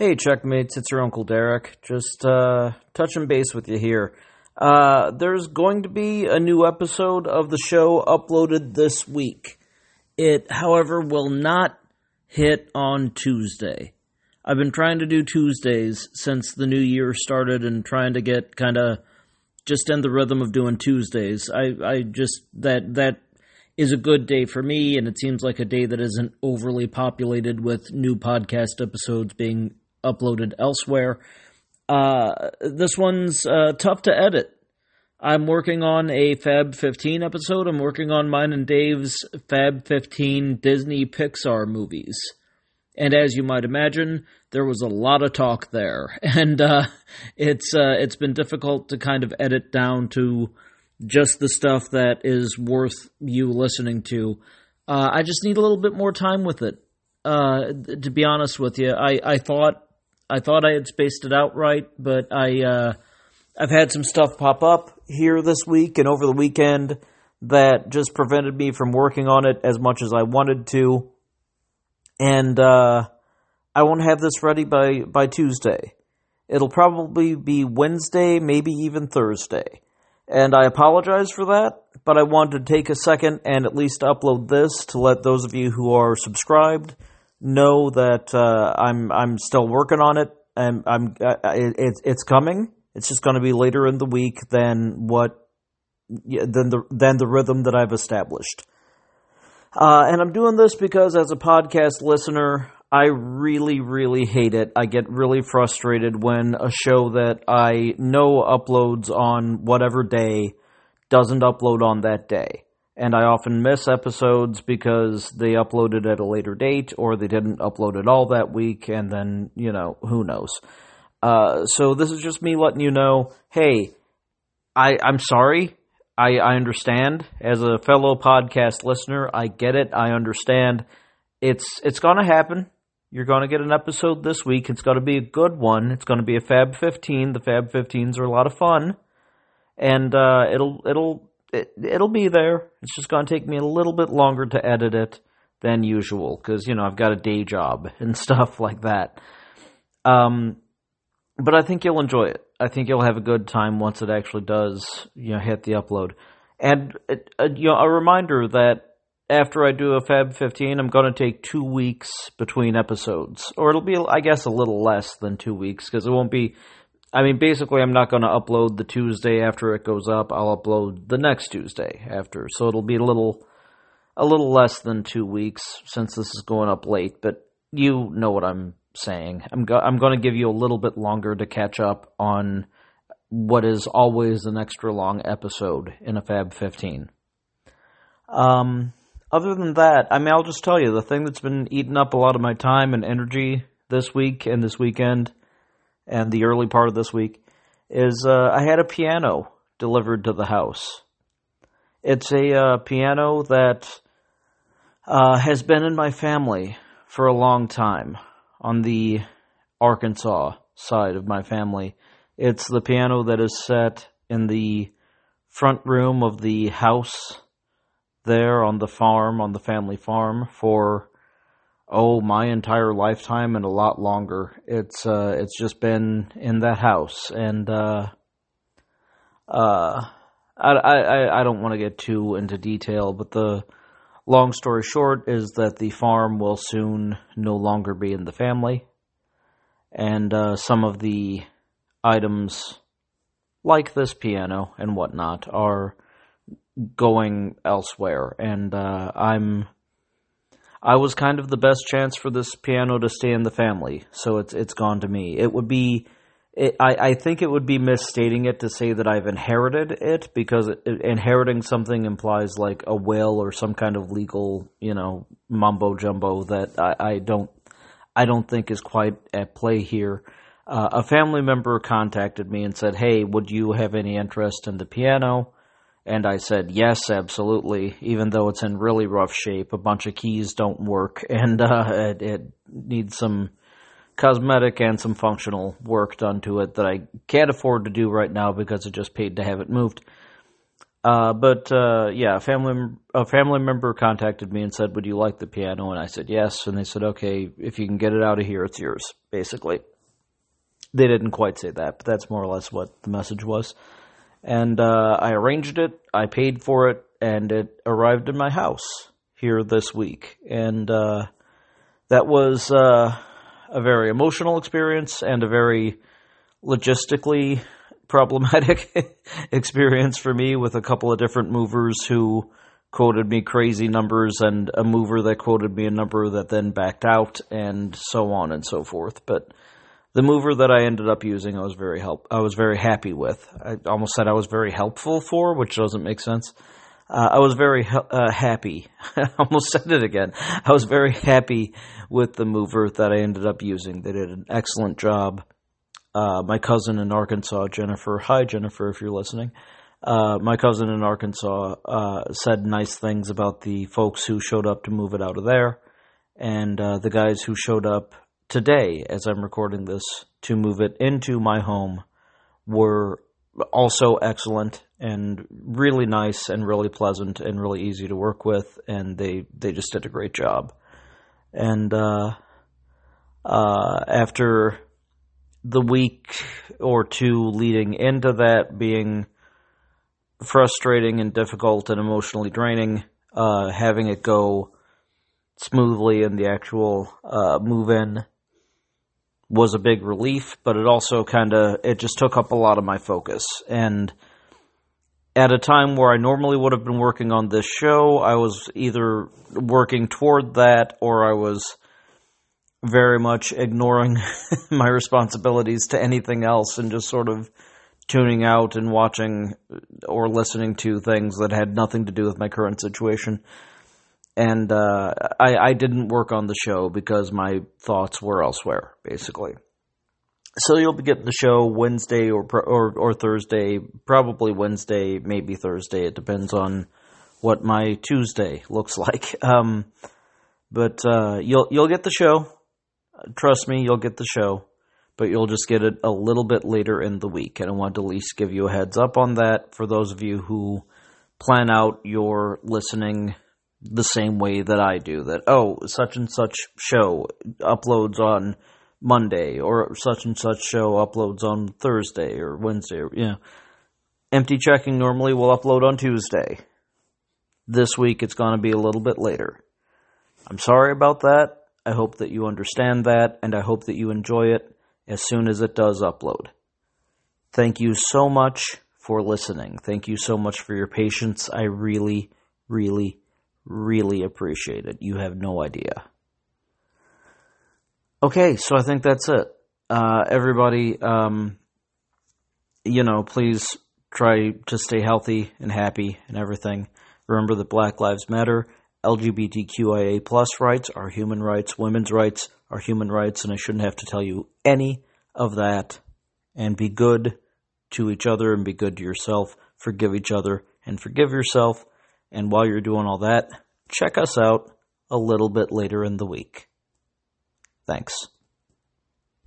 Hey, checkmates, it's your Uncle Derek. Just uh, touching base with you here. Uh, there's going to be a new episode of the show uploaded this week. It, however, will not hit on Tuesday. I've been trying to do Tuesdays since the new year started and trying to get kind of just in the rhythm of doing Tuesdays. I, I just, that, that is a good day for me, and it seems like a day that isn't overly populated with new podcast episodes being uploaded elsewhere. Uh, this one's uh, tough to edit. I'm working on a Fab 15 episode. I'm working on mine and Dave's Fab 15 Disney Pixar movies. And as you might imagine, there was a lot of talk there, and uh, it's uh, it's been difficult to kind of edit down to just the stuff that is worth you listening to. Uh, I just need a little bit more time with it. Uh, to be honest with you, I, I thought I thought I had spaced it out right, but I uh, I've had some stuff pop up here this week and over the weekend that just prevented me from working on it as much as I wanted to, and uh, I won't have this ready by by Tuesday. It'll probably be Wednesday, maybe even Thursday. And I apologize for that, but I wanted to take a second and at least upload this to let those of you who are subscribed know that uh, I'm I'm still working on it and I'm uh, it's it's coming. It's just going to be later in the week than what than the than the rhythm that I've established. Uh, and I'm doing this because as a podcast listener, I really, really hate it. I get really frustrated when a show that I know uploads on whatever day doesn't upload on that day. And I often miss episodes because they uploaded at a later date or they didn't upload at all that week, and then, you know, who knows. Uh, so this is just me letting you know hey, I, I'm sorry. I, I understand. As a fellow podcast listener, I get it. I understand. It's it's going to happen you're going to get an episode this week. It's going to be a good one. It's going to be a Fab 15. The Fab 15s are a lot of fun, and uh, it'll it'll it, it'll be there. It's just going to take me a little bit longer to edit it than usual because you know I've got a day job and stuff like that. Um, but I think you'll enjoy it. I think you'll have a good time once it actually does you know hit the upload. And uh, you know a reminder that after I do a Fab 15, I'm going to take two weeks between episodes. Or it'll be, I guess, a little less than two weeks because it won't be. I mean, basically, I'm not going to upload the Tuesday after it goes up. I'll upload the next Tuesday after. So it'll be a little. A little less than two weeks since this is going up late, but you know what I'm saying. I'm go- I'm going to give you a little bit longer to catch up on what is always an extra long episode in a Fab 15. Um, other than that, I mean, I'll just tell you the thing that's been eating up a lot of my time and energy this week and this weekend and the early part of this week is uh, I had a piano delivered to the house. It's a uh, piano that uh, has been in my family for a long time on the Arkansas side of my family. It's the piano that is set in the front room of the house there on the farm, on the family farm, for oh my entire lifetime and a lot longer. It's uh, it's just been in that house, and uh, uh, I I I don't want to get too into detail, but the long story short is that the farm will soon no longer be in the family, and uh, some of the items like this piano and whatnot are going elsewhere, and uh, I'm. I was kind of the best chance for this piano to stay in the family, so it's it's gone to me. It would be, it, I I think it would be misstating it to say that I've inherited it because it, inheriting something implies like a will or some kind of legal you know mumbo jumbo that I, I don't I don't think is quite at play here. Uh, a family member contacted me and said, "Hey, would you have any interest in the piano?" And I said, yes, absolutely, even though it's in really rough shape. A bunch of keys don't work, and uh, it, it, needs some cosmetic and some functional work done to it that I can't afford to do right now because I just paid to have it moved. Uh, but uh, yeah, a family a family member contacted me and said, "Would you like the piano?" And I said yes, and they said, "Okay, if you can get it out of here, it's yours." Basically, They didn't quite say that, but that's more or less what the message was. And uh, I arranged it, I paid for it, and it arrived in my house here this week. And uh, that was uh, a very emotional experience and a very logistically problematic experience for me with a couple of different movers who quoted me crazy numbers and a mover that quoted me a number that then backed out and so on and so forth. But the mover that I ended up using, I was very help. I was very happy with. I almost said I was very helpful for, which doesn't make sense. Uh, I was very uh, happy. I almost said it again. I was very happy with the mover that I ended up using. They did an excellent job. Uh, my cousin in Arkansas, Jennifer. Hi, Jennifer, if you're listening. Uh, my cousin in Arkansas uh, said nice things about the folks who showed up to move it out of there, and uh, the guys who showed up today, as I'm recording this, to move it into my home were also excellent and really nice and really pleasant and really easy to work with, and they they just did a great job. And uh, uh, after the week or two leading into that being frustrating and difficult and emotionally draining. Uh, having it go smoothly in the actual uh, move in was a big relief, but it also kind of it just took up a lot of my focus. And at a time where I normally would have been working on this show, I was either working toward that or I was very much ignoring my responsibilities to anything else and just sort of tuning out and watching or listening to things that had nothing to do with my current situation. And uh, I, I didn't work on the show because my thoughts were elsewhere, basically. So you'll be getting the show Wednesday or or or Thursday, probably Wednesday, maybe Thursday. It depends on what my Tuesday looks like. Um, but uh, you'll you'll get the show. Trust me, you'll get the show but you'll just get it a little bit later in the week. And I want to at least give you a heads up on that for those of you who plan out your listening the same way that I do. That, oh, such and such show uploads on Monday, or such and such show uploads on Thursday or Wednesday. Or, you know. Empty checking normally will upload on Tuesday. This week it's going to be a little bit later. I'm sorry about that. I hope that you understand that, and I hope that you enjoy it as soon as it does upload. Thank you so much for listening. Thank you so much for your patience. I really, really, really appreciate it. You have no idea. Okay, so I think that's it. Uh, everybody, um, you know, please try to stay healthy and happy and everything. Remember that Black Lives Matter, LGBTQIA plus rights are human rights, women's rights are human rights, and I shouldn't have to tell you any of that. And be good to each other and be good to yourself. Forgive each other and forgive yourself. And while you're doing all that, check us out a little bit later in the week. Thanks.